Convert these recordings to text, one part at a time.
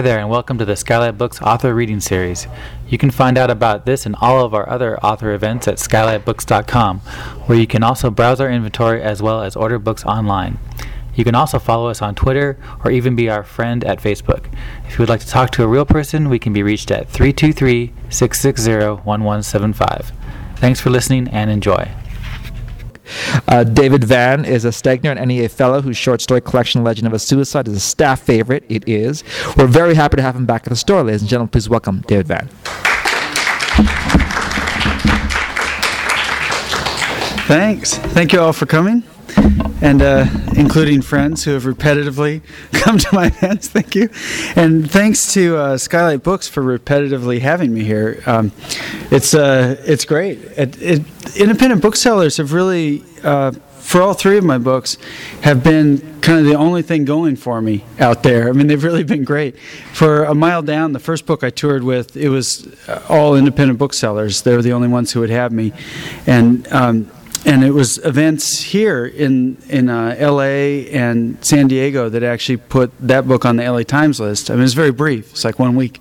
Hi there, and welcome to the Skylight Books Author Reading Series. You can find out about this and all of our other author events at skylightbooks.com, where you can also browse our inventory as well as order books online. You can also follow us on Twitter or even be our friend at Facebook. If you would like to talk to a real person, we can be reached at 323 660 1175. Thanks for listening and enjoy. Uh, David Vann is a Stegner and NEA Fellow whose short story collection Legend of a Suicide is a staff favorite. It is. We're very happy to have him back at the store, ladies and gentlemen. Please welcome David Vann. Thanks. Thank you all for coming, and uh, including friends who have repetitively come to my events. Thank you, and thanks to uh, Skylight Books for repetitively having me here. Um, it's uh, it's great. It, it, independent booksellers have really. Uh, for all three of my books, have been kind of the only thing going for me out there. I mean, they've really been great. For A Mile Down, the first book I toured with, it was uh, all independent booksellers. They were the only ones who would have me, and um, and it was events here in in uh, L.A. and San Diego that actually put that book on the L.A. Times list. I mean, it's very brief; it's like one week,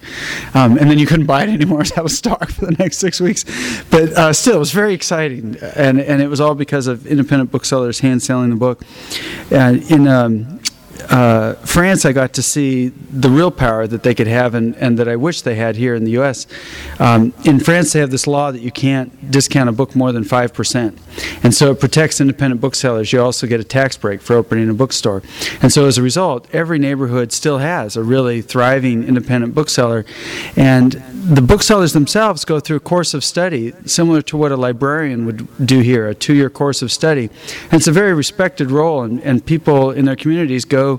um, and then you couldn't buy it anymore. So that was stock for the next six weeks. But uh, still, it was very exciting, and and it was all because of independent booksellers hand selling the book. In um, uh, France, I got to see the real power that they could have and, and that I wish they had here in the U.S. Um, in France, they have this law that you can't discount a book more than 5%. And so it protects independent booksellers. You also get a tax break for opening a bookstore. And so as a result, every neighborhood still has a really thriving independent bookseller. And the booksellers themselves go through a course of study similar to what a librarian would do here, a two year course of study. And it's a very respected role, and, and people in their communities go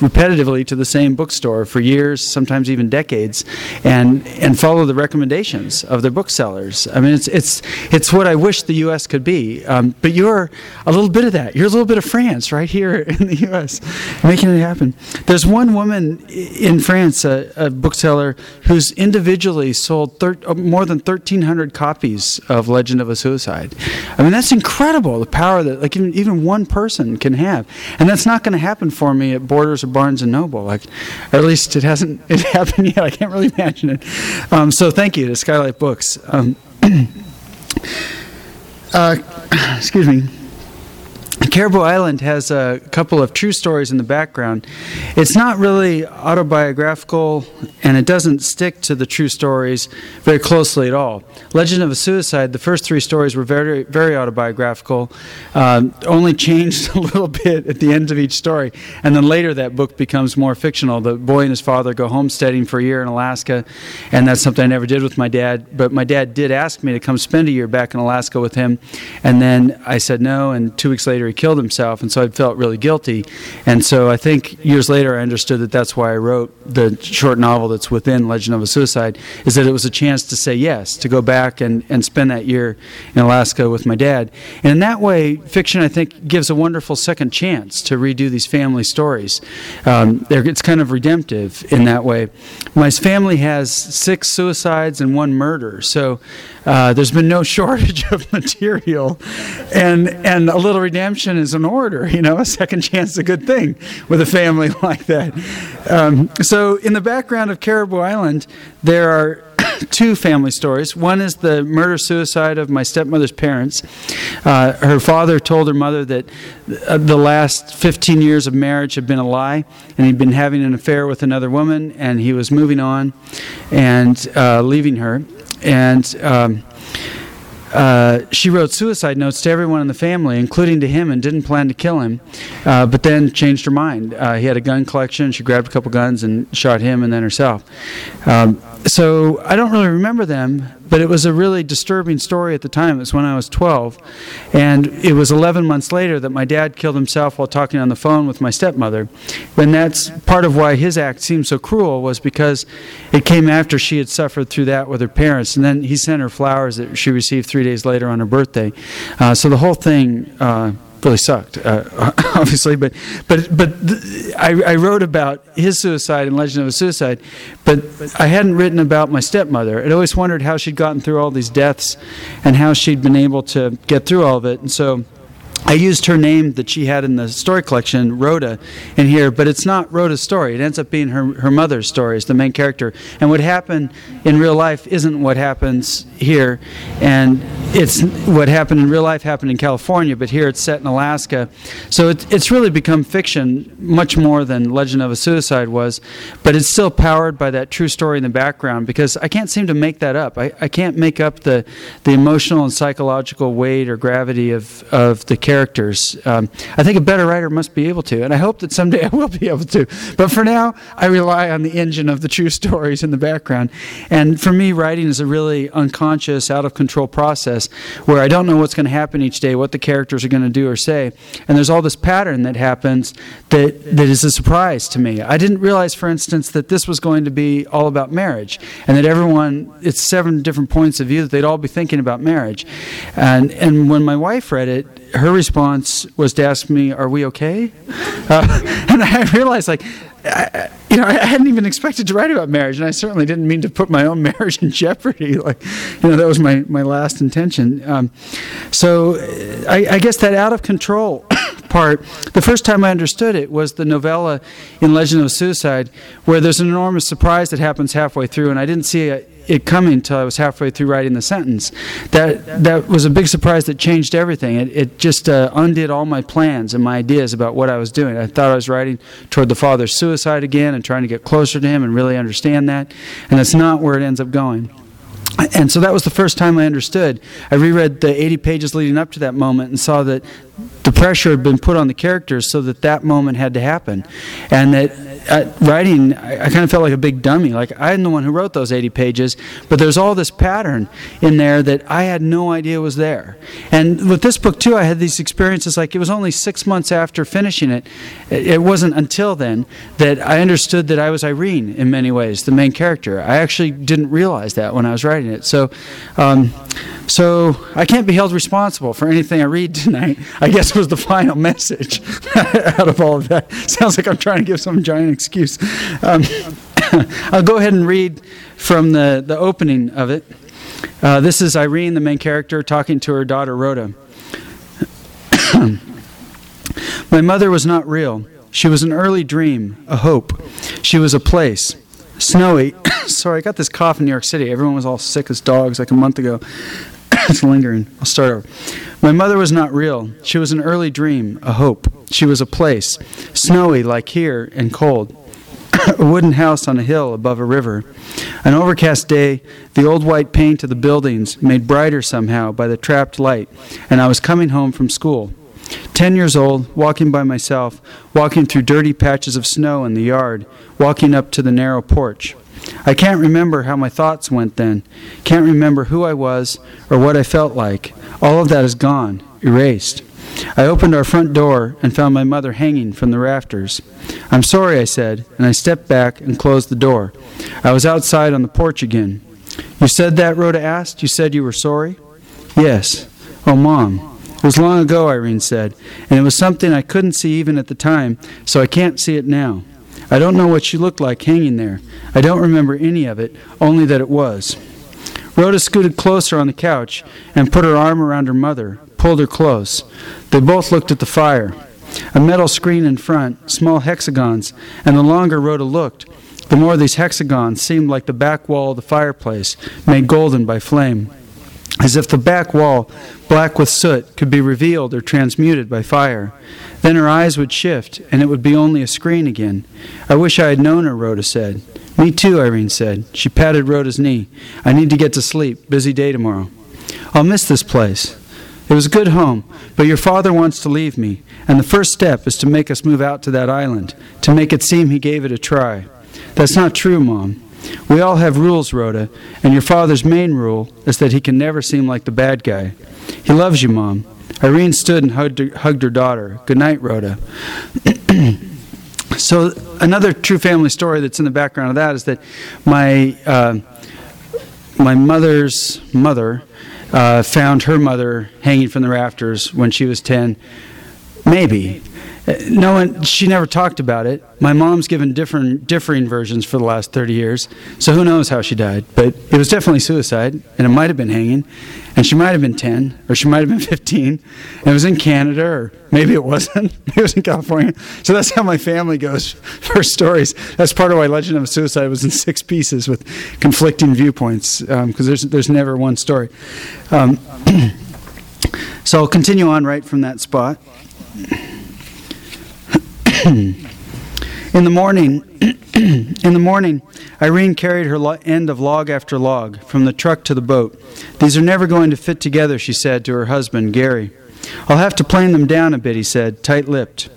repetitively to the same bookstore for years, sometimes even decades, and and follow the recommendations of their booksellers. I mean, it's it's it's what I wish the U.S. could be. Um, but you're a little bit of that. You're a little bit of France right here in the U.S. making it happen. There's one woman in France, a, a bookseller, who's individually sold thir- uh, more than 1,300 copies of Legend of a Suicide. I mean, that's incredible. The power that like even, even one person can have, and that's not going to happen for me at Borders or Barnes and Noble. Like, or at least it hasn't it happened yet. I can't really imagine it. Um, so thank you to Skylight Books. Um, uh, excuse me. Caribou Island has a couple of true stories in the background. It's not really autobiographical, and it doesn't stick to the true stories very closely at all. Legend of a Suicide, the first three stories were very, very autobiographical, um, only changed a little bit at the end of each story, and then later that book becomes more fictional. The boy and his father go homesteading for a year in Alaska, and that's something I never did with my dad, but my dad did ask me to come spend a year back in Alaska with him, and then I said no, and two weeks later he killed himself, and so I felt really guilty. And so I think years later I understood that that's why I wrote the short novel that's within Legend of a Suicide, is that it was a chance to say yes, to go back and, and spend that year in Alaska with my dad. And in that way, fiction, I think, gives a wonderful second chance to redo these family stories. Um, it's kind of redemptive in that way. My family has six suicides and one murder, so uh, there's been no shortage of material, and and a little redemption is an order. You know, a second chance is a good thing with a family like that. Um, so, in the background of Caribou Island, there are two family stories. One is the murder suicide of my stepmother's parents. Uh, her father told her mother that uh, the last 15 years of marriage had been a lie, and he'd been having an affair with another woman, and he was moving on and uh, leaving her and um, uh, she wrote suicide notes to everyone in the family, including to him, and didn't plan to kill him, uh, but then changed her mind. Uh, he had a gun collection. She grabbed a couple guns and shot him and then herself. Um, so I don't really remember them, but it was a really disturbing story at the time. It was when I was 12. And it was 11 months later that my dad killed himself while talking on the phone with my stepmother. And that's part of why his act seemed so cruel, was because it came after she had suffered through that with her parents. And then he sent her flowers that she received three days later on her birthday. Uh, so the whole thing. Uh, really sucked, uh, obviously. But but but th- I, I, wrote about his suicide and Legend of a Suicide, but I hadn't written about my stepmother. I'd always wondered how she'd gotten through all these deaths, and how she'd been able to get through all of it. And so I used her name that she had in the story collection, Rhoda, in here, but it's not Rhoda's story. It ends up being her, her mother's story as the main character. And what happened in real life isn't what happens here. And it's what happened in real life happened in California, but here it's set in Alaska. So it, it's really become fiction much more than Legend of a Suicide was, but it's still powered by that true story in the background because I can't seem to make that up. I, I can't make up the, the emotional and psychological weight or gravity of, of the characters. Um, I think a better writer must be able to, and I hope that someday I will be able to. But for now, I rely on the engine of the true stories in the background. And for me, writing is a really unconscious, out of control process where I don't know what's going to happen each day, what the characters are going to do or say. And there's all this pattern that happens that, that is a surprise to me. I didn't realize, for instance, that this was going to be all about marriage and that everyone, it's seven different points of view, that they'd all be thinking about marriage. And, and when my wife read it, her response was to ask me, "Are we okay?" Uh, and I realized, like, I, you know, I hadn't even expected to write about marriage, and I certainly didn't mean to put my own marriage in jeopardy. Like, you know, that was my my last intention. Um, so, I, I guess that out of control part, the first time I understood it was the novella in Legend of Suicide, where there's an enormous surprise that happens halfway through, and I didn't see it it coming until I was halfway through writing the sentence. That that was a big surprise that changed everything. It, it just uh, undid all my plans and my ideas about what I was doing. I thought I was writing toward the father's suicide again and trying to get closer to him and really understand that, and that's not where it ends up going. And so that was the first time I understood. I reread the 80 pages leading up to that moment and saw that the pressure had been put on the characters so that that moment had to happen. And that writing, I, I, kind of felt like a big dummy. Like I'm the one who wrote those 80 pages, but there's all this pattern in there that I had no idea was there. And with this book, too, I had these experiences like it was only six months after finishing it. It wasn't until then that I understood that I was Irene in many ways, the main character. I actually didn't realize that when I was writing it. So, um, so I can't be held responsible for anything I read tonight. I guess was the final message out of all of that. Sounds like I'm trying to give some giant excuse. Um, I'll go ahead and read from the, the opening of it. Uh, this is Irene, the main character, talking to her daughter Rhoda. My mother was not real. She was an early dream, a hope. She was a place. Snowy. Sorry, I got this cough in New York City. Everyone was all sick as dogs like a month ago. it's lingering. I'll start over. My mother was not real. She was an early dream, a hope. She was a place, snowy like here and cold. a wooden house on a hill above a river. An overcast day, the old white paint of the buildings made brighter somehow by the trapped light, and I was coming home from school. Ten years old, walking by myself, walking through dirty patches of snow in the yard, walking up to the narrow porch. I can't remember how my thoughts went then, can't remember who I was or what I felt like. All of that is gone, erased. I opened our front door and found my mother hanging from the rafters. I'm sorry, I said, and I stepped back and closed the door. I was outside on the porch again. You said that? Rhoda asked. You said you were sorry? Yes. Oh, Mom. It was long ago, Irene said, and it was something I couldn't see even at the time, so I can't see it now. I don't know what she looked like hanging there. I don't remember any of it, only that it was. Rhoda scooted closer on the couch and put her arm around her mother, pulled her close. They both looked at the fire. A metal screen in front, small hexagons, and the longer Rhoda looked, the more these hexagons seemed like the back wall of the fireplace, made golden by flame. As if the back wall, black with soot, could be revealed or transmuted by fire. Then her eyes would shift, and it would be only a screen again. I wish I had known her, Rhoda said. Me too, Irene said. She patted Rhoda's knee. I need to get to sleep. Busy day tomorrow. I'll miss this place. It was a good home, but your father wants to leave me, and the first step is to make us move out to that island, to make it seem he gave it a try. That's not true, Mom. We all have rules, Rhoda, and your father's main rule is that he can never seem like the bad guy. He loves you, Mom. Irene stood and hugged her, hugged her daughter. Good night, Rhoda. so, another true family story that's in the background of that is that my, uh, my mother's mother uh, found her mother hanging from the rafters when she was 10, maybe. No one, she never talked about it. My mom's given different, differing versions for the last 30 years, so who knows how she died. But it was definitely suicide, and it might have been hanging, and she might have been 10, or she might have been 15, and it was in Canada, or maybe it wasn't. it was in California. So that's how my family goes for stories. That's part of why Legend of Suicide was in six pieces with conflicting viewpoints, because um, there's, there's never one story. Um, so I'll continue on right from that spot. in the morning, in the morning, Irene carried her lo- end of log after log from the truck to the boat. These are never going to fit together, she said to her husband, Gary. I'll have to plane them down a bit, he said, tight lipped.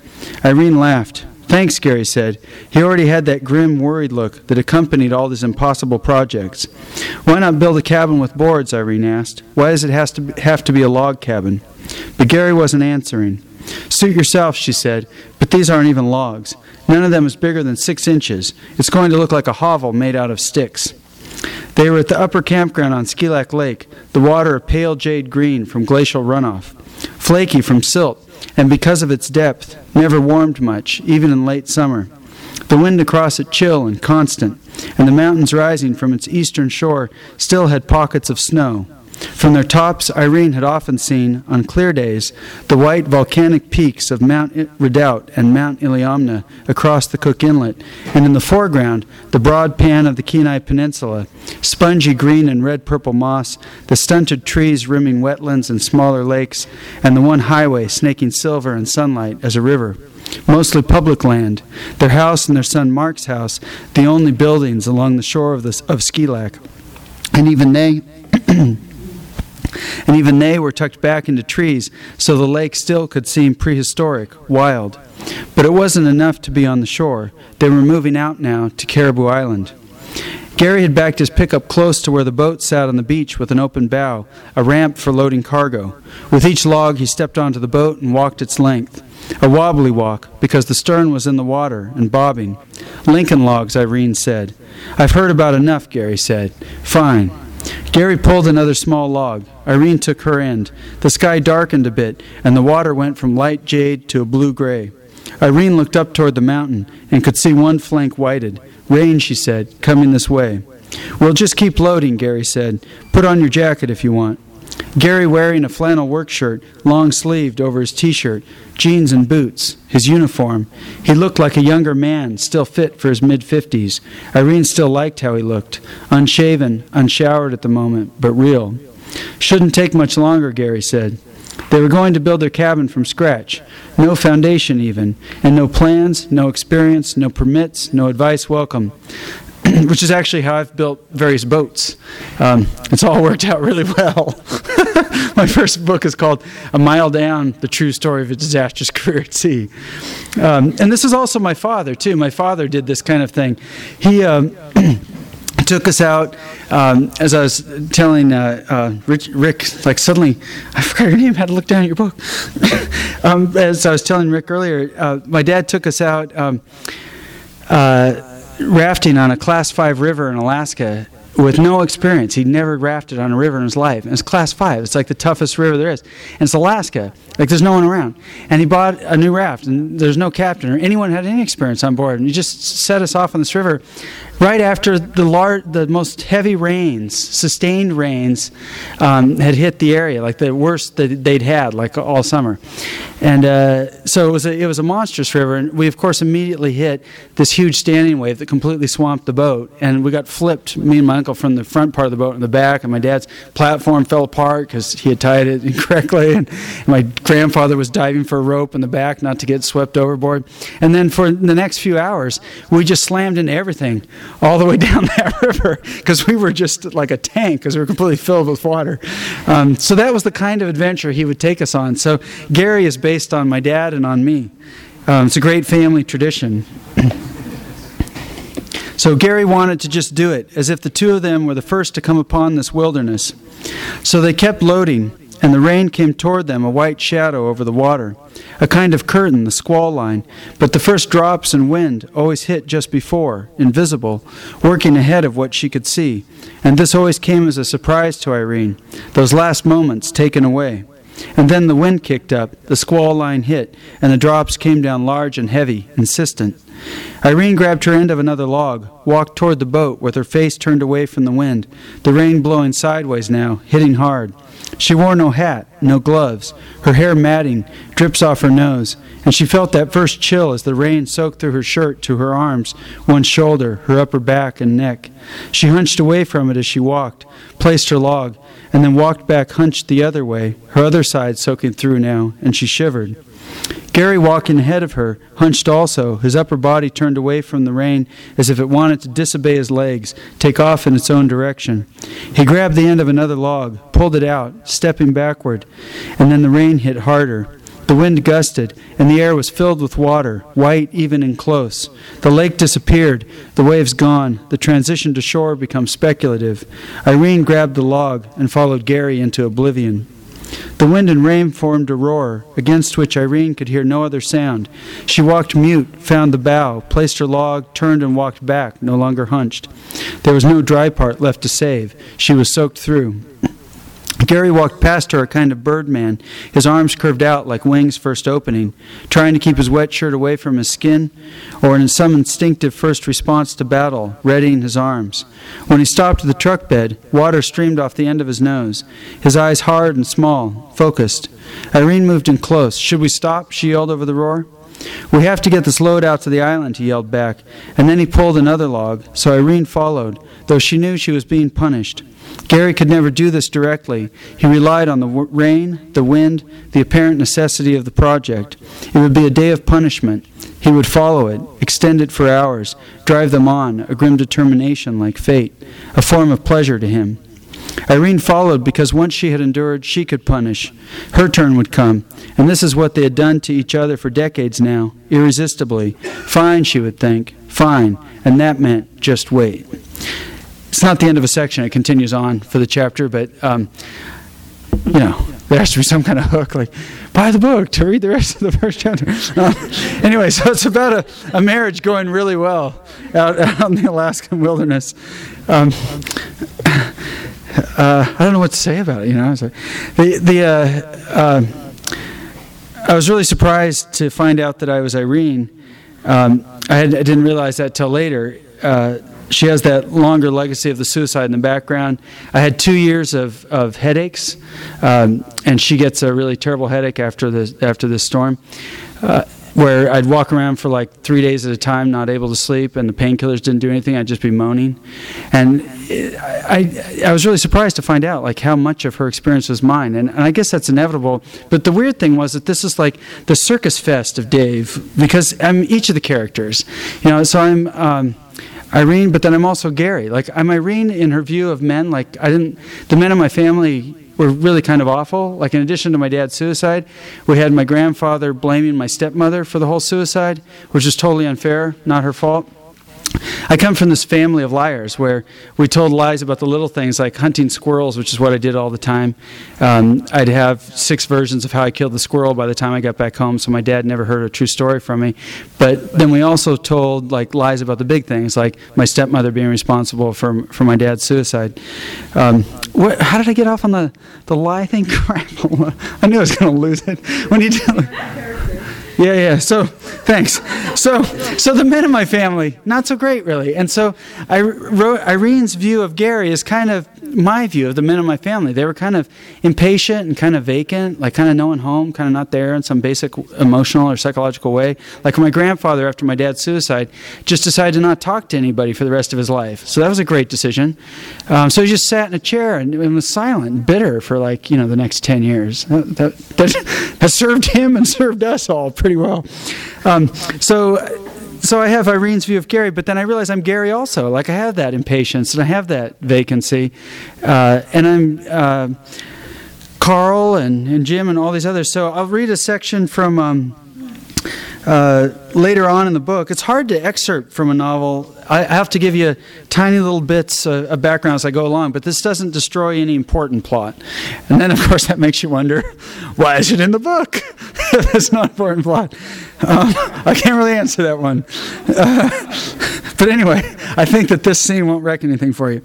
Irene laughed. Thanks, Gary said. He already had that grim, worried look that accompanied all his impossible projects. Why not build a cabin with boards? Irene asked. Why does it has to be, have to be a log cabin? But Gary wasn't answering. Suit yourself, she said, but these aren't even logs. None of them is bigger than six inches. It's going to look like a hovel made out of sticks. They were at the upper campground on Skilak Lake, the water a pale jade green from glacial runoff, flaky from silt, and because of its depth, never warmed much, even in late summer. The wind across it chill and constant, and the mountains rising from its eastern shore still had pockets of snow. From their tops, Irene had often seen, on clear days, the white volcanic peaks of Mount Redoubt and Mount Iliamna across the Cook Inlet, and in the foreground, the broad pan of the Kenai Peninsula, spongy green and red purple moss, the stunted trees rimming wetlands and smaller lakes, and the one highway snaking silver and sunlight as a river. Mostly public land, their house and their son Mark's house, the only buildings along the shore of, the, of Skilak. And even they. and even they were tucked back into trees, so the lake still could seem prehistoric, wild. But it wasn't enough to be on the shore. They were moving out now to Caribou Island. Gary had backed his pickup close to where the boat sat on the beach with an open bow, a ramp for loading cargo. With each log, he stepped onto the boat and walked its length. A wobbly walk, because the stern was in the water and bobbing. Lincoln logs, Irene said. I've heard about enough, Gary said. Fine. Gary pulled another small log. Irene took her end. The sky darkened a bit, and the water went from light jade to a blue gray. Irene looked up toward the mountain and could see one flank whited. Rain, she said, coming this way. We'll just keep loading, Gary said. Put on your jacket if you want. Gary wearing a flannel work shirt, long sleeved over his t shirt, jeans and boots, his uniform. He looked like a younger man, still fit for his mid 50s. Irene still liked how he looked, unshaven, unshowered at the moment, but real. Shouldn't take much longer, Gary said. They were going to build their cabin from scratch. No foundation, even. And no plans, no experience, no permits, no advice welcome. Which is actually how I've built various boats. Um, it's all worked out really well. My first book is called A Mile Down The True Story of a Disastrous Career at Sea. Um, and this is also my father, too. My father did this kind of thing. He. Um, took us out. Um, as I was telling uh, uh, Rich, Rick, like suddenly, I forgot your name. Had to look down at your book. um, as I was telling Rick earlier, uh, my dad took us out um, uh, rafting on a Class Five river in Alaska with no experience. He'd never rafted on a river in his life. And it's class five. It's like the toughest river there is. And it's Alaska. Like there's no one around. And he bought a new raft and there's no captain or anyone had any experience on board. And he just set us off on this river right after the lar- the most heavy rains, sustained rains, um, had hit the area, like the worst that they'd had, like all summer. And uh, so it was a, it was a monstrous river, and we of course immediately hit this huge standing wave that completely swamped the boat, and we got flipped, me and my from the front part of the boat in the back, and my dad's platform fell apart because he had tied it incorrectly, and my grandfather was diving for a rope in the back not to get swept overboard. And then for the next few hours, we just slammed into everything all the way down that river because we were just like a tank because we were completely filled with water. Um, so that was the kind of adventure he would take us on. So Gary is based on my dad and on me. Um, it's a great family tradition. So Gary wanted to just do it, as if the two of them were the first to come upon this wilderness. So they kept loading, and the rain came toward them, a white shadow over the water, a kind of curtain, the squall line. But the first drops and wind always hit just before, invisible, working ahead of what she could see. And this always came as a surprise to Irene, those last moments taken away. And then the wind kicked up, the squall line hit, and the drops came down large and heavy, insistent. Irene grabbed her end of another log, walked toward the boat with her face turned away from the wind, the rain blowing sideways now, hitting hard. She wore no hat, no gloves. Her hair matting, drips off her nose, and she felt that first chill as the rain soaked through her shirt to her arms, one shoulder, her upper back and neck. She hunched away from it as she walked, placed her log, and then walked back hunched the other way, her other side soaking through now, and she shivered. Gary walking ahead of her, hunched also, his upper body turned away from the rain as if it wanted to disobey his legs, take off in its own direction. He grabbed the end of another log, pulled it out, stepping backward, and then the rain hit harder. The wind gusted, and the air was filled with water, white even and close. The lake disappeared, the waves gone, the transition to shore becomes speculative. Irene grabbed the log and followed Gary into oblivion. The wind and rain formed a roar, against which Irene could hear no other sound. She walked mute, found the bow, placed her log, turned and walked back, no longer hunched. There was no dry part left to save. She was soaked through. Gary walked past her, a kind of birdman, his arms curved out like wings first opening, trying to keep his wet shirt away from his skin, or in some instinctive first response to battle, readying his arms. When he stopped at the truck bed, water streamed off the end of his nose, his eyes hard and small, focused. Irene moved in close. Should we stop? she yelled over the roar. We have to get this load out to the island, he yelled back, and then he pulled another log, so Irene followed, though she knew she was being punished. Gary could never do this directly. He relied on the w- rain, the wind, the apparent necessity of the project. It would be a day of punishment. He would follow it, extend it for hours, drive them on, a grim determination like fate, a form of pleasure to him. Irene followed because once she had endured, she could punish. Her turn would come, and this is what they had done to each other for decades now, irresistibly. Fine, she would think, fine, and that meant just wait it's not the end of a section. It continues on for the chapter, but um, you know there has to be some kind of hook, like buy the book to read the rest of the first chapter. Um, anyway, so it's about a, a marriage going really well out, out in the Alaskan wilderness. Um, uh, I don't know what to say about it. You know, so the the uh, uh, I was really surprised to find out that I was Irene. Um, I, had, I, didn't realize that till later. Uh, she has that longer legacy of the suicide in the background. I had two years of, of headaches, um, and she gets a really terrible headache after this after this storm. Uh, where I'd walk around for like three days at a time, not able to sleep, and the painkillers didn't do anything. I'd just be moaning, and it, I, I was really surprised to find out like how much of her experience was mine, and, and I guess that's inevitable. But the weird thing was that this is like the circus fest of Dave because I'm each of the characters, you know. So I'm. Um, Irene, but then I'm also Gary. Like I'm Irene in her view of men. Like I didn't, the men in my family were really kind of awful. Like in addition to my dad's suicide, we had my grandfather blaming my stepmother for the whole suicide, which is totally unfair, not her fault. I come from this family of liars where we told lies about the little things like hunting squirrels, which is what I did all the time. Um, I'd have six versions of how I killed the squirrel by the time I got back home, so my dad never heard a true story from me. But then we also told like lies about the big things, like my stepmother being responsible for, for my dad's suicide. Um, what, how did I get off on the, the lie thing? Crap. I knew I was going to lose it. When you yeah, yeah. So, thanks. So, so the men in my family, not so great, really. And so, I wrote Irene's view of Gary is kind of my view of the men in my family. They were kind of impatient and kind of vacant, like kind of no one home, kind of not there in some basic emotional or psychological way. Like my grandfather, after my dad's suicide, just decided to not talk to anybody for the rest of his life. So that was a great decision. Um, so he just sat in a chair and, and, was silent and bitter for like you know the next ten years. That, that, that, that served him and served us all pretty well. Um, so so I have Irene's view of Gary, but then I realize I'm Gary also. Like I have that impatience and I have that vacancy, uh, and I'm uh, Carl and, and Jim and all these others. So I'll read a section from. Um, uh, later on in the book. It's hard to excerpt from a novel. I have to give you tiny little bits uh, of background as I go along, but this doesn't destroy any important plot. And then, of course, that makes you wonder why is it in the book? That's not important plot. Um, I can't really answer that one. Uh, but anyway, I think that this scene won't wreck anything for you.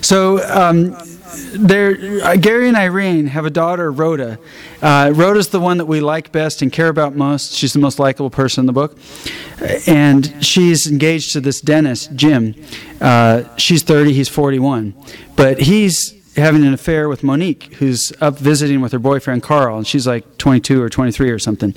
So, um, uh, Gary and Irene have a daughter, Rhoda. Uh, Rhoda's the one that we like best and care about most. She's the most likable person in the book. And she's engaged to this dentist, Jim. Uh, she's 30, he's 41. But he's having an affair with Monique, who's up visiting with her boyfriend Carl, and she's like 22 or 23 or something.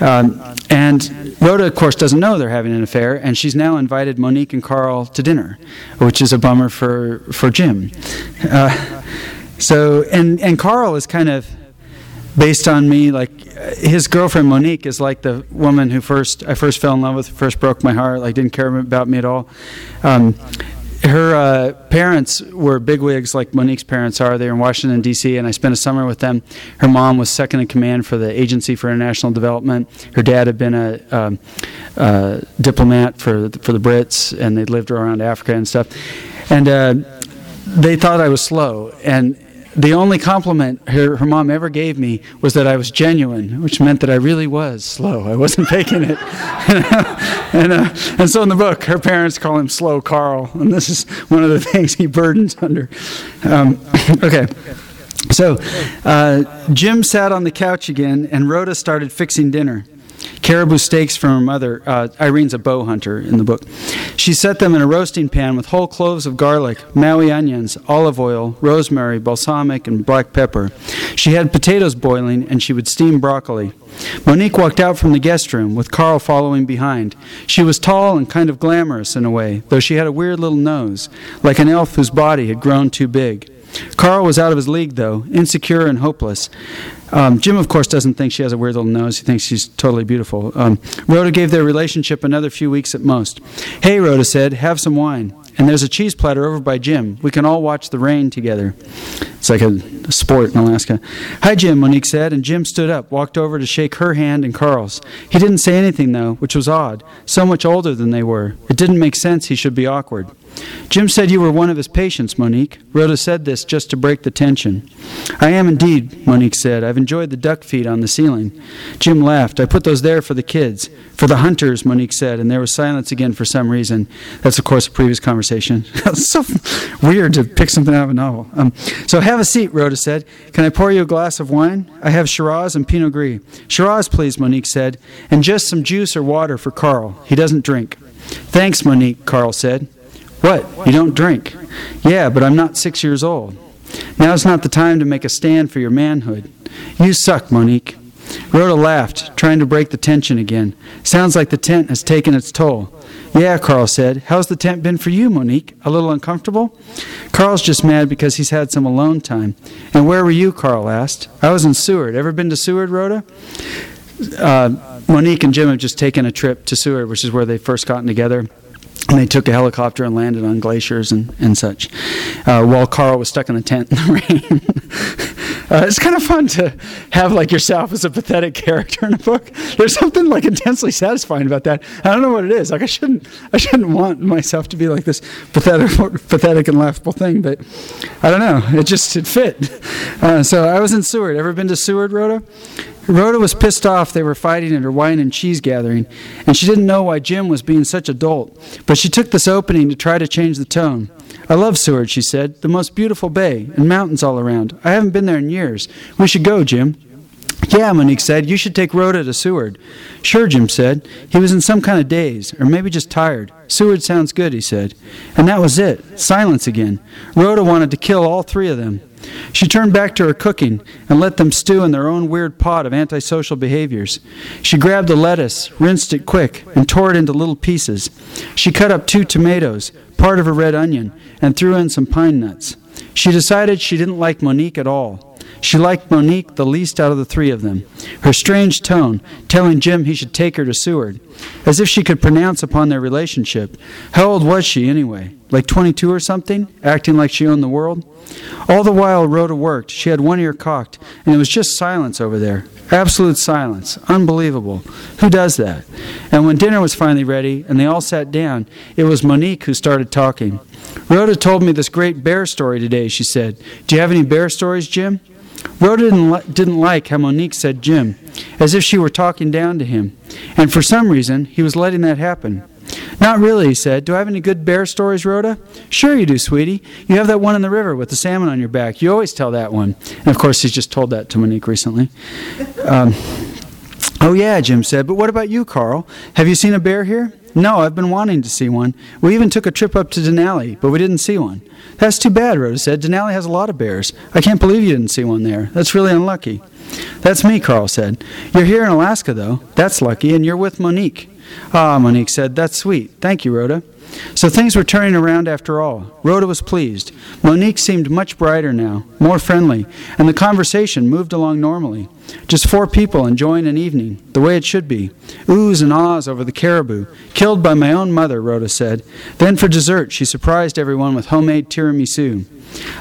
Um, and Rhoda, of course, doesn't know they're having an affair, and she's now invited Monique and Carl to dinner, which is a bummer for for Jim. Uh, so, and and Carl is kind of based on me like his girlfriend Monique is like the woman who first I first fell in love with, first broke my heart, like didn't care about me at all. Um, her uh, parents were bigwigs like Monique's parents are. They were in Washington, D.C., and I spent a summer with them. Her mom was second in command for the Agency for International Development. Her dad had been a um, uh, diplomat for, for the Brits, and they'd lived around Africa and stuff. And uh, they thought I was slow. And the only compliment her, her mom ever gave me was that I was genuine, which meant that I really was slow. I wasn't faking it. and, uh, and so in the book, her parents call him Slow Carl, and this is one of the things he burdens under. Um, okay. So uh, Jim sat on the couch again, and Rhoda started fixing dinner caribou steaks from her mother. Uh, Irene's a bow hunter in the book. She set them in a roasting pan with whole cloves of garlic, Maui onions, olive oil, rosemary, balsamic, and black pepper. She had potatoes boiling, and she would steam broccoli. Monique walked out from the guest room, with Carl following behind. She was tall and kind of glamorous in a way, though she had a weird little nose, like an elf whose body had grown too big. Carl was out of his league, though, insecure and hopeless. Um, Jim, of course, doesn't think she has a weird little nose. He thinks she's totally beautiful. Um, Rhoda gave their relationship another few weeks at most. Hey, Rhoda said, have some wine. And there's a cheese platter over by Jim. We can all watch the rain together. It's like a, sport in Alaska. Hi, Jim, Monique said, and Jim stood up, walked over to shake her hand and Carl's. He didn't say anything, though, which was odd. So much older than they were. It didn't make sense he should be awkward. Jim said you were one of his patients, Monique. Rhoda said this just to break the tension. I am indeed, Monique said. I've enjoyed the duck feet on the ceiling. Jim laughed. I put those there for the kids. For the hunters, Monique said, and there was silence again for some reason. That's, of course, a previous conversation. it's so weird to pick something out of a novel. Um, so have a seat, Rhoda said. Can I pour you a glass of wine? I have Shiraz and Pinot Gris. Shiraz, please, Monique said, and just some juice or water for Carl. He doesn't drink. Thanks, Monique, Carl said. What? You don't drink? Yeah, but I'm not six years old. Now's not the time to make a stand for your manhood. You suck, Monique. Rhoda laughed, trying to break the tension again. Sounds like the tent has taken its toll. Yeah, Carl said. How's the tent been for you, Monique? A little uncomfortable? Carl's just mad because he's had some alone time. And where were you? Carl asked. I was in Seward. Ever been to Seward, Rhoda? Uh, Monique and Jim have just taken a trip to Seward, which is where they first gotten together. And they took a helicopter and landed on glaciers and, and such, uh, while Carl was stuck in the tent in the rain. Uh, it's kind of fun to have like yourself as a pathetic character in a book. There's something like intensely satisfying about that. I don't know what it is. Like I shouldn't, I shouldn't want myself to be like this pathetic, pathetic and laughable thing, but I don't know. It just it fit. Uh, so I was in Seward. Ever been to Seward, Rhoda? Rhoda was pissed off they were fighting at her wine and cheese gathering, and she didn't know why Jim was being such a dolt. But she took this opening to try to change the tone. I love Seward, she said. The most beautiful bay, and mountains all around. I haven't been there in years. We should go, Jim. Yeah, Monique said. You should take Rhoda to Seward. Sure, Jim said. He was in some kind of daze, or maybe just tired. Seward sounds good, he said. And that was it. Silence again. Rhoda wanted to kill all three of them. She turned back to her cooking and let them stew in their own weird pot of antisocial behaviors. She grabbed the lettuce, rinsed it quick, and tore it into little pieces. She cut up two tomatoes, part of a red onion, and threw in some pine nuts. She decided she didn't like Monique at all. She liked Monique the least out of the three of them. Her strange tone, telling Jim he should take her to Seward, as if she could pronounce upon their relationship. How old was she, anyway? Like 22 or something? Acting like she owned the world? All the while Rhoda worked, she had one ear cocked, and it was just silence over there. Absolute silence. Unbelievable. Who does that? And when dinner was finally ready and they all sat down, it was Monique who started talking. Rhoda told me this great bear story today, she said. Do you have any bear stories, Jim? Rhoda didn't, li- didn't like how Monique said Jim, as if she were talking down to him, and for some reason he was letting that happen. Not really, he said. Do I have any good bear stories, Rhoda? Sure, you do, sweetie. You have that one in the river with the salmon on your back. You always tell that one. And of course, he's just told that to Monique recently. Um, oh, yeah, Jim said. But what about you, Carl? Have you seen a bear here? No, I've been wanting to see one. We even took a trip up to Denali, but we didn't see one. That's too bad, Rhoda said. Denali has a lot of bears. I can't believe you didn't see one there. That's really unlucky. That's me, Carl said. You're here in Alaska, though. That's lucky, and you're with Monique. Ah, Monique said, That's sweet. Thank you, Rhoda. So things were turning around after all. Rhoda was pleased. Monique seemed much brighter now, more friendly, and the conversation moved along normally. Just four people enjoying an evening, the way it should be. Oohs and ahs over the caribou, killed by my own mother, Rhoda said. Then for dessert, she surprised everyone with homemade tiramisu.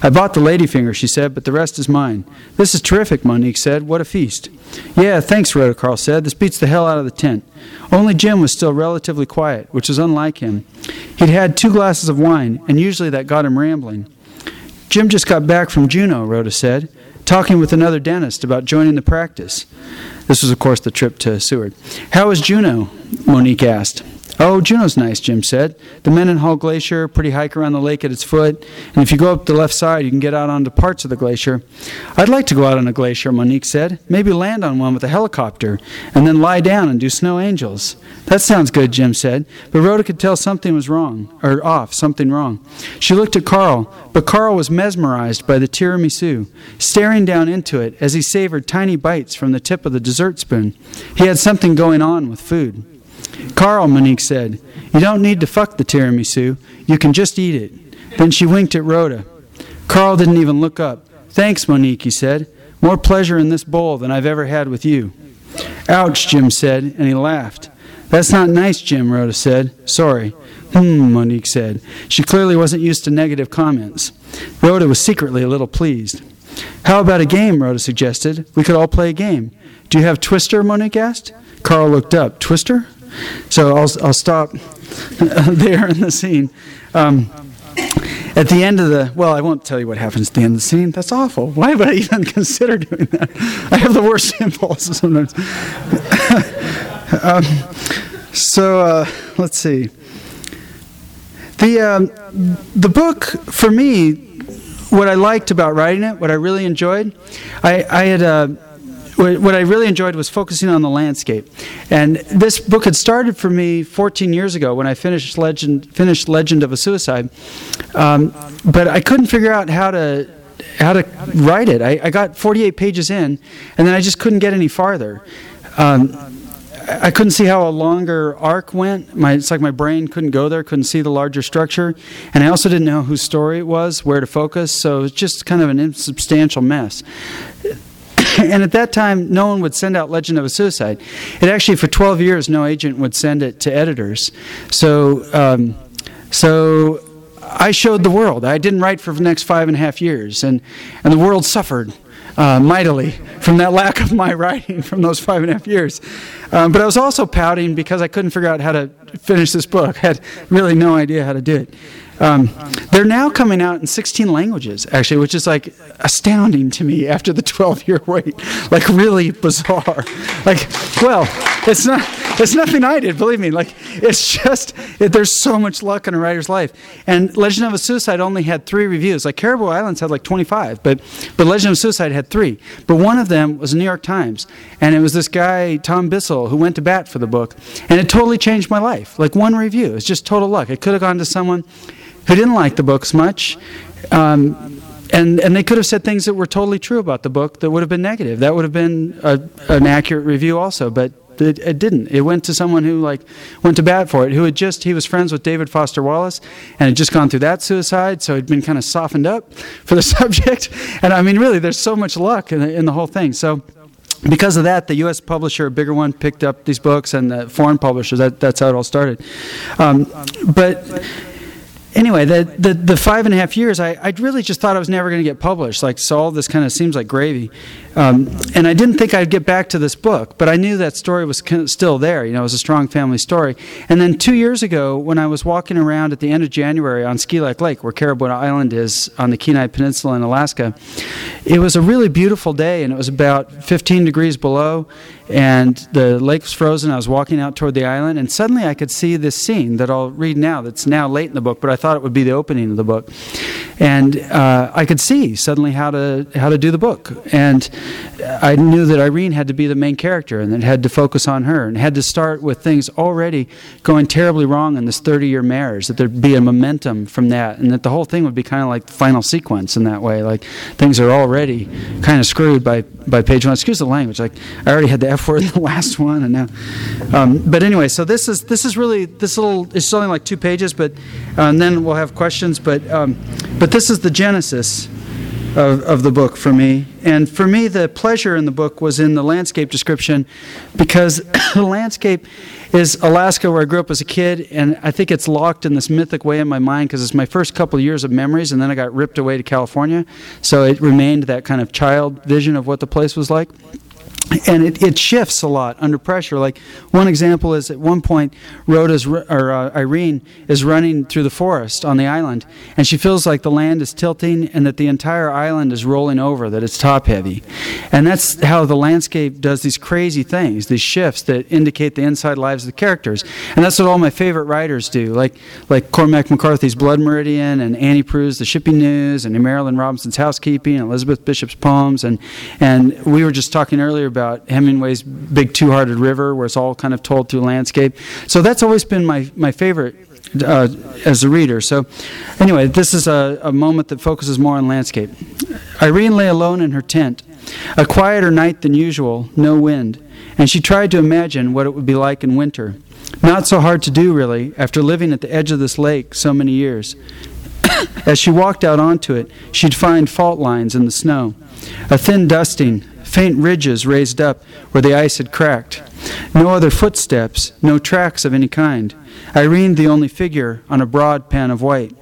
I bought the ladyfinger, she said, but the rest is mine. This is terrific, Monique said. What a feast. Yeah, thanks, Rhoda, Carl said. This beats the hell out of the tent. Only Jim was still relatively quiet, which was unlike him. He'd had two glasses of wine, and usually that got him rambling. Jim just got back from Juneau, Rhoda said talking with another dentist about joining the practice. This was, of course, the trip to Seward. How is Juneau? Monique asked. Oh, Juneau's nice, Jim said. The Mendenhall Glacier, pretty hike around the lake at its foot, and if you go up the left side, you can get out onto parts of the glacier. I'd like to go out on a glacier, Monique said. Maybe land on one with a helicopter, and then lie down and do snow angels. That sounds good, Jim said, but Rhoda could tell something was wrong, or off, something wrong. She looked at Carl, but Carl was mesmerized by the tiramisu, staring down into it as he savored tiny bites from the tip of the dessert spoon. He had something going on with food. Carl, Monique said, you don't need to fuck the tiramisu. You can just eat it. Then she winked at Rhoda. Carl didn't even look up. Thanks, Monique, he said. More pleasure in this bowl than I've ever had with you. Ouch, Jim said, and he laughed. That's not nice, Jim, Rhoda said. Sorry. Hmm, Monique said. She clearly wasn't used to negative comments. Rhoda was secretly a little pleased. How about a game, Rhoda suggested. We could all play a game. Do you have Twister? Monique asked. Carl looked up. Twister? So I'll, I'll stop there in the scene. Um, at the end of the, well, I won't tell you what happens at the end of the scene. That's awful. Why would I even consider doing that? I have the worst impulses sometimes. um, so uh, let's see. The, um, the book, for me, what I liked about writing it, what I really enjoyed, I, I had. Uh, what I really enjoyed was focusing on the landscape. And this book had started for me 14 years ago when I finished Legend, finished Legend of a Suicide. Um, but I couldn't figure out how to how to write it. I, I, got 48 pages in, and then I just couldn't get any farther. Um, I couldn't see how a longer arc went. My, it's like my brain couldn't go there, couldn't see the larger structure. And I also didn't know whose story it was, where to focus, so it's just kind of an insubstantial mess. and at that time, no one would send out Legend of a Suicide. It actually, for 12 years, no agent would send it to editors. So, um, so I showed the world. I didn't write for the next five and a half years, and, and the world suffered uh, mightily from that lack of my writing from those five and a half years. Um, but I was also pouting because I couldn't figure out how to finish this book. I had really no idea how to do it. Um, they're now coming out in 16 languages, actually, which is like astounding to me after the 12 year wait. Like, really bizarre. Like, well, it's not. It's nothing I did, believe me. Like, it's just it, there's so much luck in a writer's life. And Legend of a Suicide only had three reviews. Like Caribou Islands had like 25, but but Legend of Suicide had three. But one of them was New York Times, and it was this guy Tom Bissell who went to bat for the book, and it totally changed my life. Like one review, it's just total luck. It could have gone to someone who didn't like the books much. Um, and, and they could have said things that were totally true about the book that would have been negative. That would have been a, an accurate review also, but it, it, didn't. It went to someone who like went to bat for it, who had just he was friends with David Foster Wallace and had just gone through that suicide, so he'd been kind of softened up for the subject. And I mean, really, there's so much luck in the, in the whole thing. So because of that, the U.S. publisher, a bigger one, picked up these books, and the foreign publishers. That, that's how it all started. Um, but anyway, the, the, the, five and a half years, I, I really just thought I was never going to get published. Like, so all this kind of seems like gravy. Um, and I didn't think I'd get back to this book, but I knew that story was still there. You know, it was a strong family story. And then two years ago, when I was walking around at the end of January on Skilak Lake, where Caribou Island is on the Kenai Peninsula in Alaska, it was a really beautiful day, and it was about 15 degrees below and the lake was frozen. I was walking out toward the island, and suddenly I could see this scene that I'll read now. That's now late in the book, but I thought it would be the opening of the book, and uh, I could see suddenly how to how to do the book, and I knew that Irene had to be the main character, and it had to focus on her, and had to start with things already going terribly wrong in this 30-year marriage. That there'd be a momentum from that, and that the whole thing would be kind of like the final sequence in that way. Like things are already kind of screwed by by page one. Excuse the language. Like I already had the F word in the last one, and now. Um, but anyway, so this is this is really this little. It's only like two pages, but uh, and then we'll have questions. But um, but this is the genesis of, of the book for me. And for me, the pleasure in the book was in the landscape description because the landscape is Alaska, where I grew up as a kid, and I think it's locked in this mythic way in my mind because it's my first couple of years of memories, and then I got ripped away to California. So it remained that kind of child vision of what the place was like and it, it shifts a lot under pressure. Like one example is at one point, Rhoda's or uh, Irene is running through the forest on the island, and she feels like the land is tilting and that the entire island is rolling over, that it's top heavy, and that's how the landscape does these crazy things, these shifts that indicate the inside lives of the characters, and that's what all my favorite writers do, like like Cormac McCarthy's Blood Meridian and Annie Proulx's The Shipping News and Marilynne Robinson's Housekeeping, and Elizabeth Bishop's poems, and and we were just talking earlier about about Hemingway's Big Two Hearted River, where it's all kind of told through landscape. So that's always been my, my favorite uh, as a reader. So, anyway, this is a, a moment that focuses more on landscape. Irene lay alone in her tent, a quieter night than usual, no wind, and she tried to imagine what it would be like in winter. Not so hard to do, really, after living at the edge of this lake so many years. As she walked out onto it, she'd find fault lines in the snow, a thin dusting, faint ridges raised up where the ice had cracked. No other footsteps, no tracks of any kind. Irene the only figure on a broad pan of white.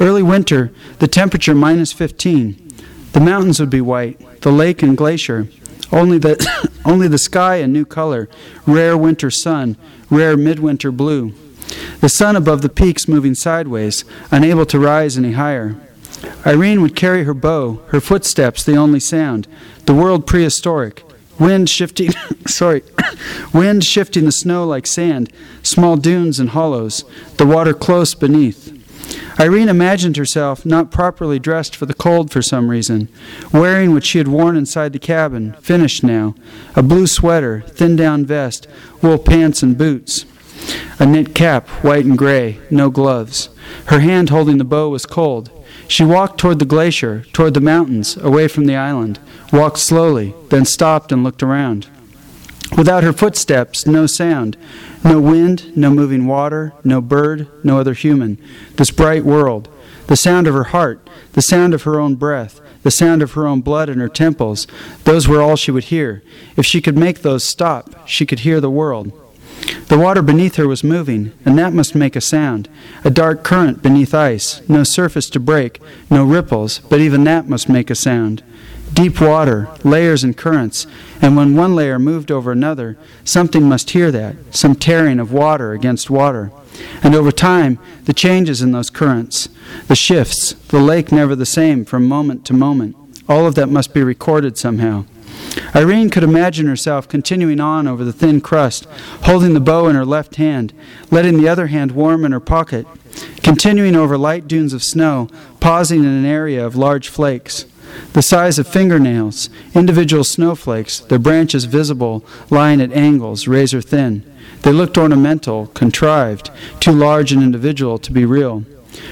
Early winter, the temperature minus 15. The mountains would be white, the lake and glacier. Only the, only the sky a new color, rare winter sun, rare midwinter blue. The sun above the peaks moving sideways, unable to rise any higher. Irene would carry her bow, her footsteps the only sound, the world prehistoric, wind shifting sorry, wind shifting the snow like sand, small dunes and hollows, the water close beneath. Irene imagined herself not properly dressed for the cold for some reason, wearing what she had worn inside the cabin, finished now a blue sweater, thin down vest, wool pants, and boots. A knit cap, white and gray, no gloves. Her hand holding the bow was cold. She walked toward the glacier, toward the mountains, away from the island, walked slowly, then stopped and looked around. Without her footsteps, no sound, no wind, no moving water, no bird, no other human. This bright world, the sound of her heart, the sound of her own breath, the sound of her own blood in her temples, those were all she would hear. If she could make those stop, she could hear the world. The water beneath her was moving, and that must make a sound. A dark current beneath ice, no surface to break, no ripples, but even that must make a sound. Deep water, layers and currents, and when one layer moved over another, something must hear that, some tearing of water against water. And over time, the changes in those currents, the shifts, the lake never the same from moment to moment, all of that must be recorded somehow. Irene could imagine herself continuing on over the thin crust, holding the bow in her left hand, letting the other hand warm in her pocket, continuing over light dunes of snow, pausing in an area of large flakes. The size of fingernails, individual snowflakes, their branches visible, lying at angles, razor thin. They looked ornamental, contrived, too large and individual to be real.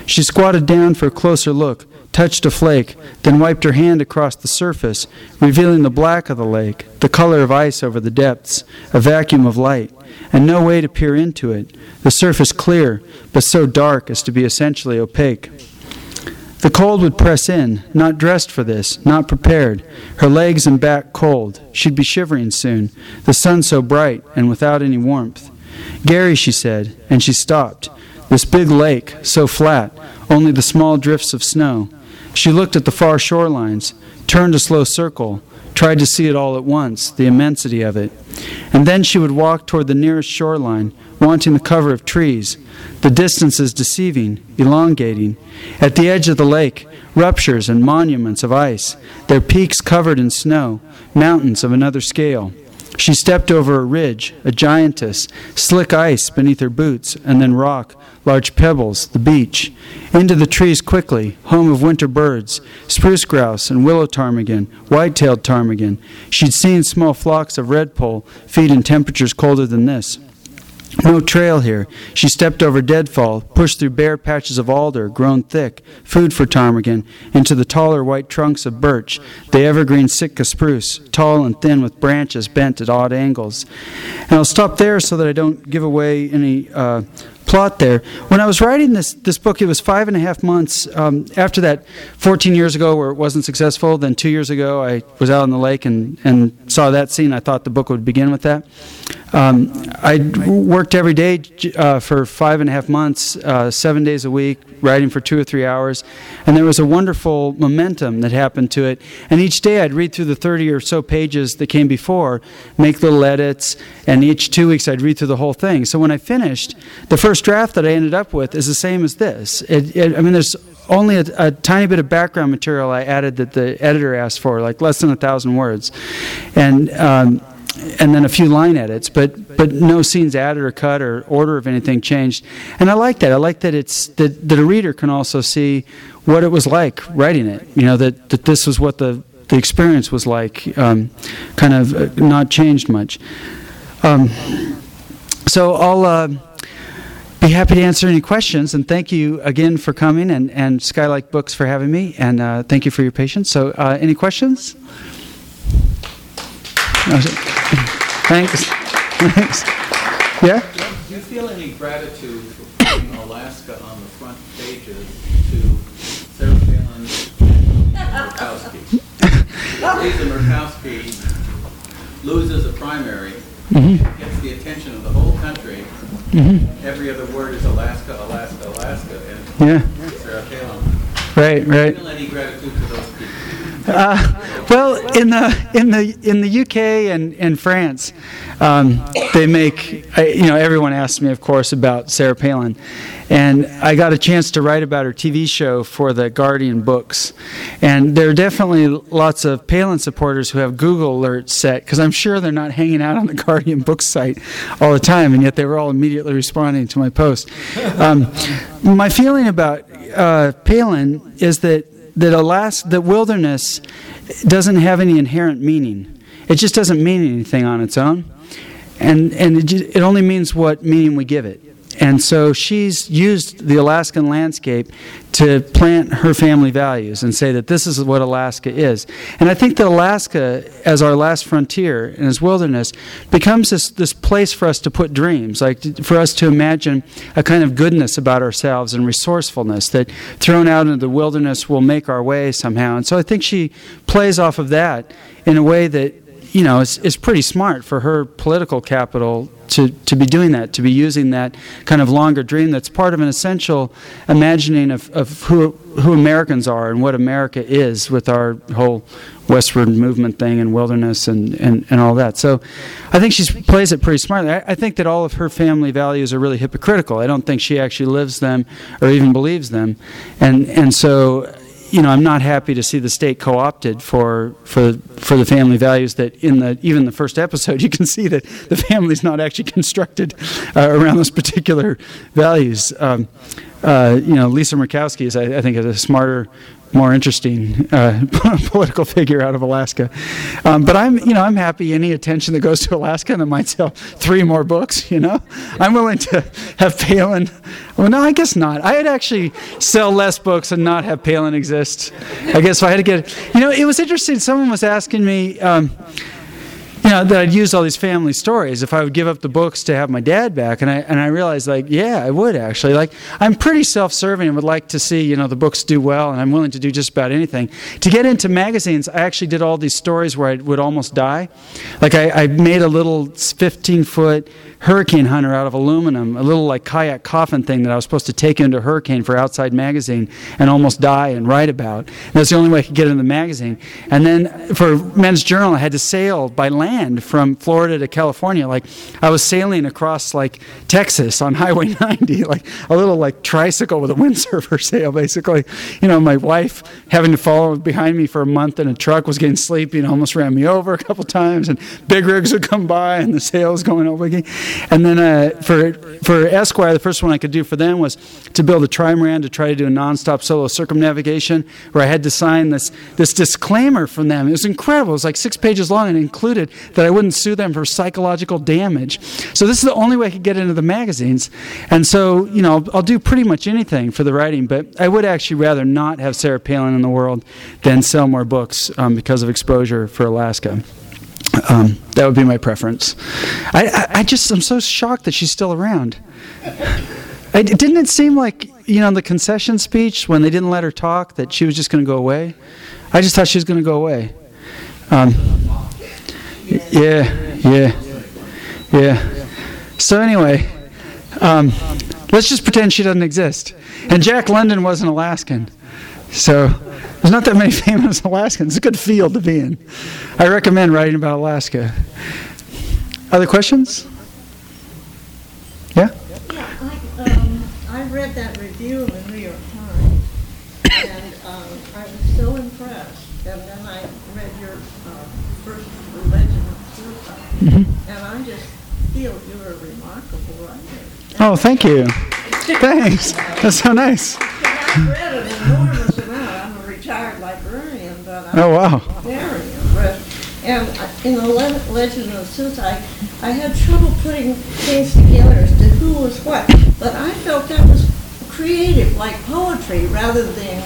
She squatted down for a closer look, touched a flake, then wiped her hand across the surface, revealing the black of the lake, the color of ice over the depths, a vacuum of light, and no way to peer into it, the surface clear, but so dark as to be essentially opaque. The cold would press in, not dressed for this, not prepared, her legs and back cold. She'd be shivering soon, the sun so bright and without any warmth. Gary, she said, and she stopped. This big lake, so flat, only the small drifts of snow. She looked at the far shorelines, turned a slow circle, tried to see it all at once, the immensity of it. And then she would walk toward the nearest shoreline, wanting the cover of trees, the distances deceiving, elongating. At the edge of the lake, ruptures and monuments of ice, their peaks covered in snow, mountains of another scale. She stepped over a ridge, a giantess, slick ice beneath her boots, and then rock, large pebbles, the beach. Into the trees quickly, home of winter birds, spruce grouse and willow ptarmigan, white tailed ptarmigan. She'd seen small flocks of redpoll feed in temperatures colder than this. No trail here. She stepped over deadfall, pushed through bare patches of alder, grown thick, food for ptarmigan, into the taller white trunks of birch, the evergreen Sitka spruce, tall and thin with branches bent at odd angles. And I'll stop there so that I don't give away any uh, plot there. When I was writing this this book, it was five and a half months um, after that. Fourteen years ago, where it wasn't successful. Then two years ago, I was out on the lake and and saw that scene. I thought the book would begin with that. Um, I worked every day uh, for five and a half months, uh, seven days a week, writing for two or three hours, and there was a wonderful momentum that happened to it. And each day, I'd read through the thirty or so pages that came before, make little edits, and each two weeks, I'd read through the whole thing. So when I finished, the first first draft that I ended up with is the same as this. It, it, I mean, there's only a, a, tiny bit of background material I added that the editor asked for, like less than a thousand words, and um, and then a few line edits, but but no scenes added or cut or order of anything changed. And I like that. I like that it's that, that a reader can also see what it was like writing it. You know that that this was what the the experience was like, um, kind of uh, not changed much. Um, so I'll. Uh, be happy to answer any questions. And thank you again for coming and, and Skylight Books for having me. And uh, thank you for your patience. So, uh, any questions? Thanks. Thanks. Yeah? Do you feel any gratitude for putting Alaska on the front pages to Sarah Palin and Murkowski? Lisa Murkowski loses a primary, mm-hmm. gets the attention of the whole country, Mm-hmm. Every other word is Alaska, Alaska, Alaska, and yeah. Sarah Palin. Right, right. Do you Feel any gratitude to those? Uh, well, in the in the in the UK and, and France, um, they make you know everyone asks me, of course, about Sarah Palin, and I got a chance to write about her TV show for the Guardian books. And there are definitely lots of Palin supporters who have Google alerts set because I'm sure they're not hanging out on the Guardian book site all the time, and yet they were all immediately responding to my post. Um, my feeling about uh, Palin is that that Alaska, that wilderness doesn't have any inherent meaning. It just doesn't mean anything on its own, and and it, it only means what meaning we give it. And so she's used the Alaskan landscape to plant her family values and say that this is what Alaska is. And I think that Alaska, as our last frontier and as wilderness, becomes this, this place for us to put dreams, like for us to imagine a kind of goodness about ourselves and resourcefulness that thrown out into the wilderness will make our way somehow. And so I think she plays off of that in a way that you know, it's, is pretty smart for her political capital to, to be doing that, to be using that kind of longer dream that's part of an essential imagining of, of who, who Americans are and what America is with our whole westward movement thing and wilderness and, and, and all that. So I think she plays it pretty smartly. I, I think that all of her family values are really hypocritical. I don't think she actually lives them or even believes them. And, and so you know, I'm not happy to see the state co-opted for for for the family values that in the even the first episode you can see that the family's not actually constructed uh, around those particular values. Um, uh, you know, Lisa Murkowski is, I, I think, is a smarter more interesting uh, political figure out of Alaska. Um, but I'm, you know, I'm happy any attention that goes to Alaska and that might sell three more books. You know, I'm willing to have Palin. Well, no, I guess not. I'd actually sell less books and not have Palin exist. I guess if I had to get, you know, it was interesting. Someone was asking me. Um, you know, that I'd use all these family stories if I would give up the books to have my dad back. And I, and I realized, like, yeah, I would actually. Like, I'm pretty self serving and would like to see, you know, the books do well, and I'm willing to do just about anything. To get into magazines, I actually did all these stories where I would almost die. Like, I, I made a little 15 foot hurricane hunter out of aluminum, a little like kayak coffin thing that I was supposed to take into hurricane for Outside Magazine and almost die and write about. That's the only way I could get in the magazine. And then for Men's Journal, I had to sail by land land from Florida to California. Like I was sailing across like Texas on Highway 90, like a little like tricycle with a windsurfer sail, basically. You know, my wife having to follow behind me for a month in a truck was getting sleepy and almost ran me over a couple times. And big rigs would come by and the sail was going over again. And then uh, for for Esquire, the first one I could do for them was to build a trimaran to try to do a nonstop solo circumnavigation, where I had to sign this this disclaimer from them. It was incredible. It was like six pages long and included that I wouldn't sue them for psychological damage. So this is the only way I could get into the magazines. And so, you know, I'll, I'll do pretty much anything for the writing, but I would actually rather not have Sarah Palin in the world than sell more books um, because of exposure for Alaska. Um, that would be my preference. I, I, I just I'm so shocked that she's still around. I, didn't it seem like you know in the concession speech when they didn't let her talk that she was just going to go away? I just thought she was going to go away. Um, yeah, yeah, yeah. So anyway, um, let's just pretend she doesn't exist. And Jack London was an Alaskan, so there's not that many famous Alaskans. It's a good field to be in. I recommend writing about Alaska. Other questions? Yeah. Yeah, I, um, I read that review in the New York Times, and um, I was so impressed. And then I read your uh, first Suicide, and I just feel you're a remarkable writer. Oh, thank you. Thanks. That's so nice. And I've read an enormous amount. I'm a retired librarian, but I'm Oh, wow. very impressed. And uh, in the Le- Legend of Suicide, I had trouble putting things together as to who was what, but I felt that was creative, like poetry, rather than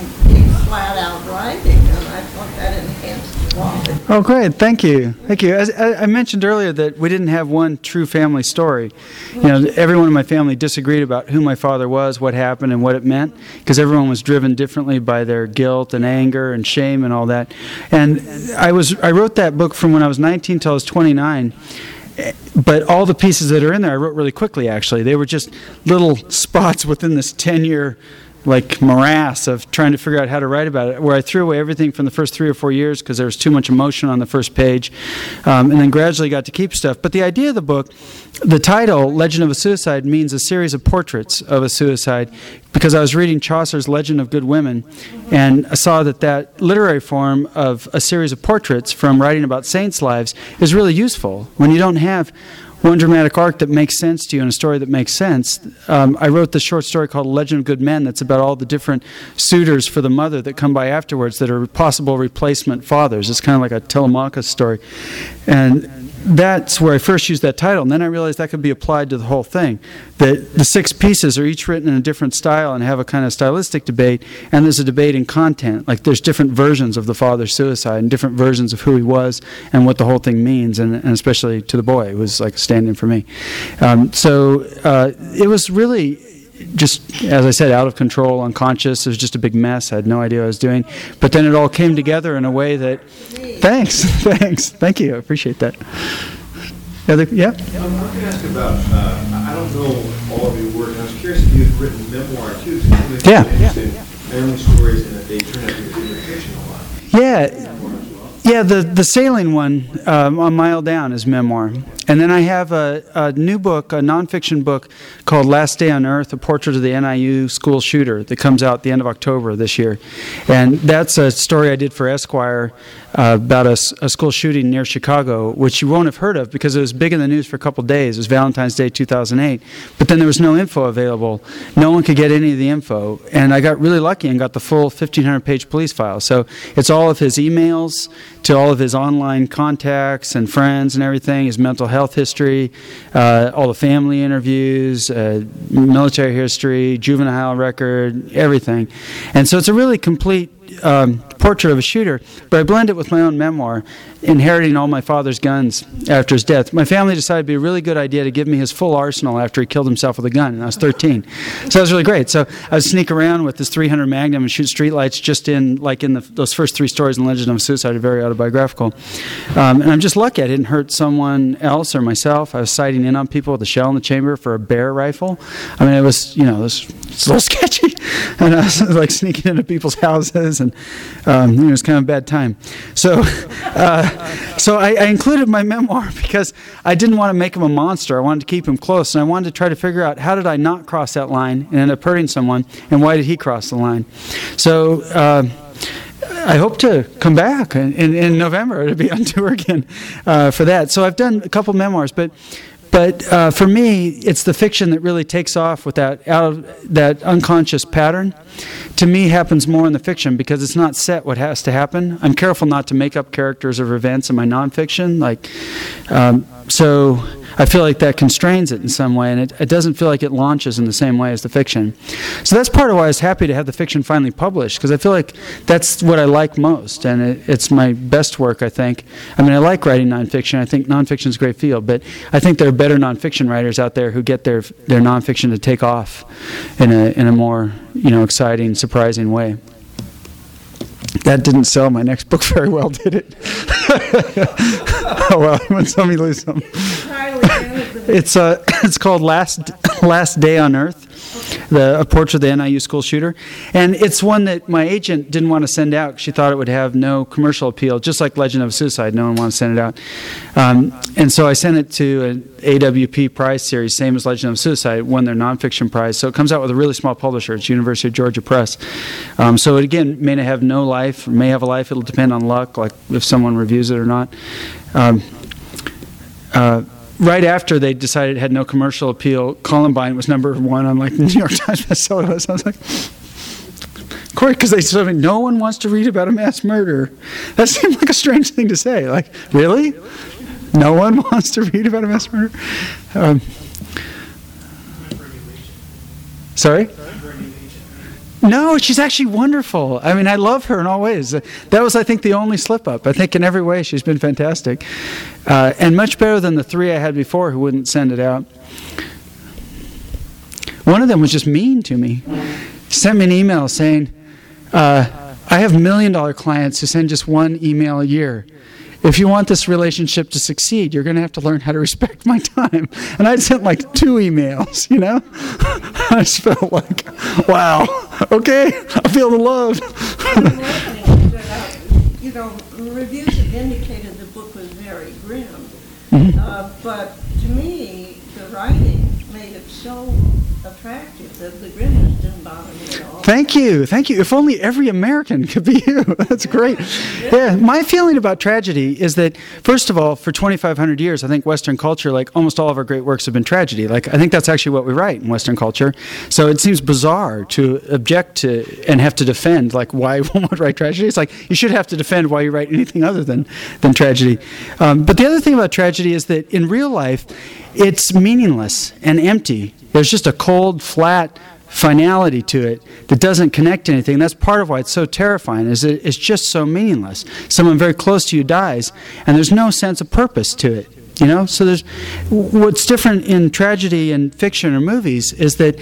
flat out writing, and I thought that enhanced. Oh, great. Thank you. Thank you. As I mentioned earlier that we didn't have one true family story. You know, everyone in my family disagreed about who my father was, what happened, and what it meant, because everyone was driven differently by their guilt and anger and shame and all that. And I was I wrote that book from when I was 19 till I was 29. But all the pieces that are in there, I wrote really quickly. Actually, they were just little spots within this 10-year like morass of trying to figure out how to write about it, where I threw away everything from the first three or four years because there was too much emotion on the first page, um, and then gradually got to keep stuff. But the idea of the book, the title, Legend of a Suicide, means a series of portraits of a suicide because I was reading Chaucer's Legend of Good Women, and I saw that that literary form of a series of portraits from writing about saints' lives is really useful when you don't have one dramatic arc that makes sense to you and a story that makes sense. Um, I wrote this short story called Legend of Good Men that's about all the different suitors for the mother that come by afterwards that are possible replacement fathers. It's kind of like a Telemachus story. And that's where I first used that title. And then I realized that could be applied to the whole thing. That the six pieces are each written in a different style and have a kind of stylistic debate. And there's a debate in content. Like there's different versions of the father's suicide and different versions of who he was and what the whole thing means. And, and especially to the boy, it was like a stand in for me. Um, so uh, it was really just as I said, out of control, unconscious. It was just a big mess. I had no idea what I was doing. But then it all came together in a way that. Thanks, thanks, thank you. I appreciate that. Other, yeah. Um, I'm going to ask about, uh, I don't know all of your work, and I was curious if you had written memoir too. 'cause some of Yeah. Family stories, and that they turn out to be really fiction a lot. Yeah, yeah. The the sailing one um, on Mile Down is memoir, and then I have a, a new book, a nonfiction book called Last Day on Earth: A Portrait of the NIU School Shooter that comes out the end of October this year, and that's a story I did for Esquire uh, about a school shooting near Chicago, which you won't have heard of because it was big in the news for a couple days. It was Valentine's Day 2008, but then there was no info available. No one could get any of the info, and I got really lucky and got the full 1,500-page police file. So it's all of his emails to all of his online contacts and friends and everything, his mental health history, uh, all the family interviews, uh, military history, juvenile record, everything. And so it's a really complete um, portrait of a shooter, but I blend it with my own memoir, inheriting all my father's guns after his death. My family decided it'd be a really good idea to give me his full arsenal after he killed himself with a gun, and I was 13. So that was really great. So I would sneak around with this 300 Magnum and shoot streetlights just in, like in the, those first three stories in Legend of Suicide, are very autobiographical. Um, and I'm just lucky I didn't hurt someone else or myself. I was sighting in on people with a shell in the chamber for a bear rifle. I mean, it was, you know, it was, it's a little sketchy. And I was like sneaking into people's houses was, and um, it was kind of a bad time. So, uh, so I, I included my memoir because I didn't want to make him a monster. I wanted to keep him close, and I wanted to try to figure out how did I not cross that line and end up hurting someone, and why did he cross the line. So. Uh, I hope to come back in, in, in, November to be on tour again uh, for that. So I've done a couple memoirs, but but uh, for me, it's the fiction that really takes off with that out that unconscious pattern. To me, happens more in the fiction because it's not set what has to happen. I'm careful not to make up characters or events in my nonfiction. Like, um, so I feel like that constrains it in some way, and it, it doesn't feel like it launches in the same way as the fiction. So that's part of why I was happy to have the fiction finally published, because I feel like that's what I like most, and it, it's my best work, I think. I mean, I like writing nonfiction. I think nonfiction is a great field, but I think there are better nonfiction writers out there who get their, their nonfiction to take off in a, in a more you know, exciting, surprising way. That didn't sell my next book very well, did it? oh well, when somebody lose some. It's uh, it's called Last Last Day on Earth, the a portrait of the NIU school shooter, and it's one that my agent didn't want to send out. She thought it would have no commercial appeal, just like Legend of Suicide. No one wanted to send it out, um, and so I sent it to an AWP prize series, same as Legend of Suicide, won their nonfiction prize. So it comes out with a really small publisher. It's University of Georgia Press. Um, so it again may not have no life, may have a life. It'll depend on luck, like if someone reviews it or not. Um, uh, right after they decided it had no commercial appeal, Columbine was number one on like the New York Times bestseller list. I was like, Corey, because they said no one wants to read about a mass murder. That seemed like a strange thing to say. Like, really? No one wants to read about a mass murder? Um, sorry? No, she's actually wonderful. I mean, I love her in all ways. That was, I think, the only slip up. I think in every way she's been fantastic. Uh, and much better than the three I had before who wouldn't send it out. One of them was just mean to me. Sent me an email saying, uh, I have million dollar clients who send just one email a year if you want this relationship to succeed, you're going to have to learn how to respect my time. And I'd sent like two emails, you know? I just felt like, wow, okay, I feel the love. you know, reviews have indicated the book was very grim. Mm-hmm. Uh, but to me, the writing made it so attractive that the grimness didn't bother me at all. Thank you, thank you. If only every American could be you. That's great. Yeah, my feeling about tragedy is that, first of all, for 2,500 years, I think Western culture, like almost all of our great works, have been tragedy. Like I think that's actually what we write in Western culture. So it seems bizarre to object to and have to defend, like why one would write tragedy. It's like you should have to defend why you write anything other than than tragedy. Um, but the other thing about tragedy is that in real life, it's meaningless and empty. There's just a cold, flat finality to it that doesn't connect to anything. That's part of why it's so terrifying. Is it, it's just so meaningless. Someone very close to you dies, and there's no sense of purpose to it. You know, so there's what's different in tragedy and fiction or movies is that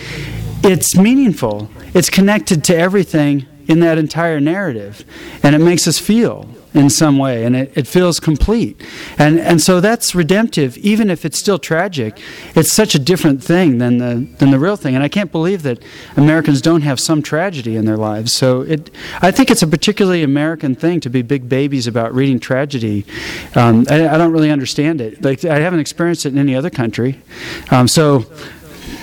it's meaningful. It's connected to everything in that entire narrative, and it makes us feel in some way, and it, it feels complete. And, and so that's redemptive, even if it's still tragic. It's such a different thing than the, than the real thing. And I can't believe that Americans don't have some tragedy in their lives. So it, I think it's a particularly American thing to be big babies about reading tragedy. Um, I, I, don't really understand it. Like, I haven't experienced it in any other country. Um, so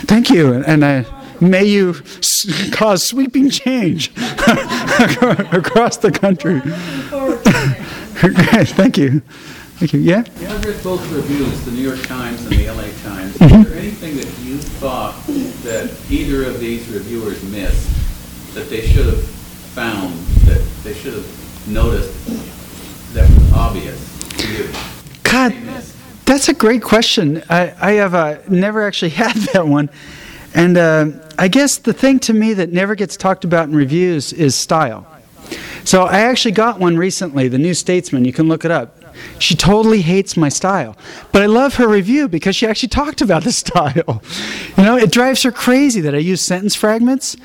thank you. And I may you s- cause sweeping change across the country. Thank you. Thank you. Yeah? I've read both reviews, the New York Times and the LA Times. Mm-hmm. Is there anything that you thought that either of these reviewers missed that they should have found, that they should have noticed that was obvious to you? God, that's a great question. I, I have uh, never actually had that one. And uh, I guess the thing to me that never gets talked about in reviews is style. So I actually got one recently, the New Statesman. You can look it up. She totally hates my style. But I love her review because she actually talked about the style. You know, it drives her crazy that I use sentence fragments.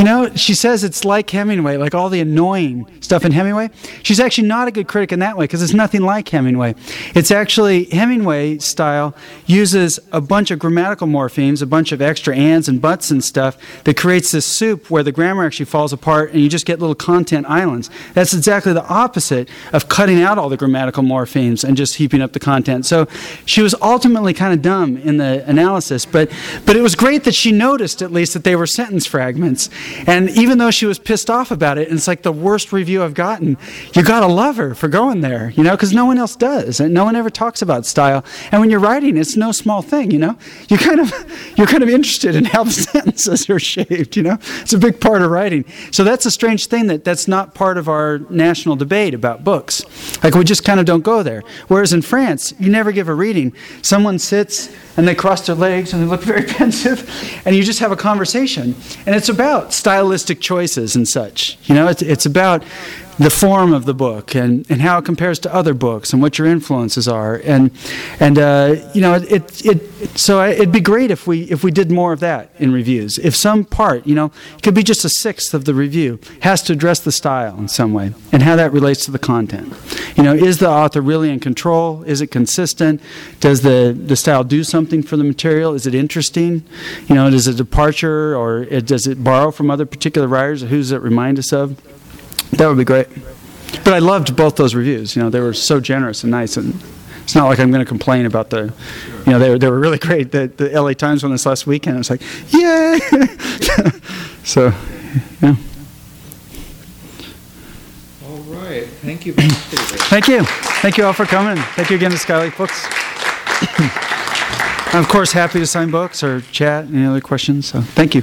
You know, she says it's like Hemingway, like all the annoying stuff in Hemingway. She's actually not a good critic in that way because it's nothing like Hemingway. It's actually Hemingway style uses a bunch of grammatical morphemes, a bunch of extra ands and buts and stuff that creates this soup where the grammar actually falls apart and you just get little content islands. That's exactly the opposite of cutting out all the grammatical morphemes and just heaping up the content. So she was ultimately kind of dumb in the analysis, but but it was great that she noticed at least that they were sentence fragments. And even though she was pissed off about it, and it's like the worst review I've gotten, you gotta love her for going there, you know, because no one else does, and no one ever talks about style. And when you're writing, it's no small thing, you know. You kind of you're kind of interested in how the sentences are shaped, you know. It's a big part of writing. So that's a strange thing that that's not part of our national debate about books. Like we just kind of don't go there. Whereas in France, you never give a reading. Someone sits and they cross their legs and they look very pensive, and you just have a conversation. And it's about stylistic choices and such. You know, it's, it's about the form of the book and, and how it compares to other books and what your influences are. And, and uh, you know, it, it, so it'd be great if we, if we did more of that in reviews. If some part, you know, it could be just a sixth of the review, has to address the style in some way and how that relates to the content. You know, is the author really in control? Is it consistent? Does the, the style do something for the material? Is it interesting? You know, is it a departure or it, does it borrow from other particular writers? Who does it remind us of? That would be great. But I loved both those reviews. You know, they were so generous and nice, and it's not like I'm going to complain about the. You know, they were they were really great. The the L.A. Times one this last weekend. I was like, yay! so, yeah. All right. Thank you very much, David. Thank you. Thank you all for coming. Thank you again to Skylight Books. I'm of course happy to sign books or chat. Any other questions? So thank you.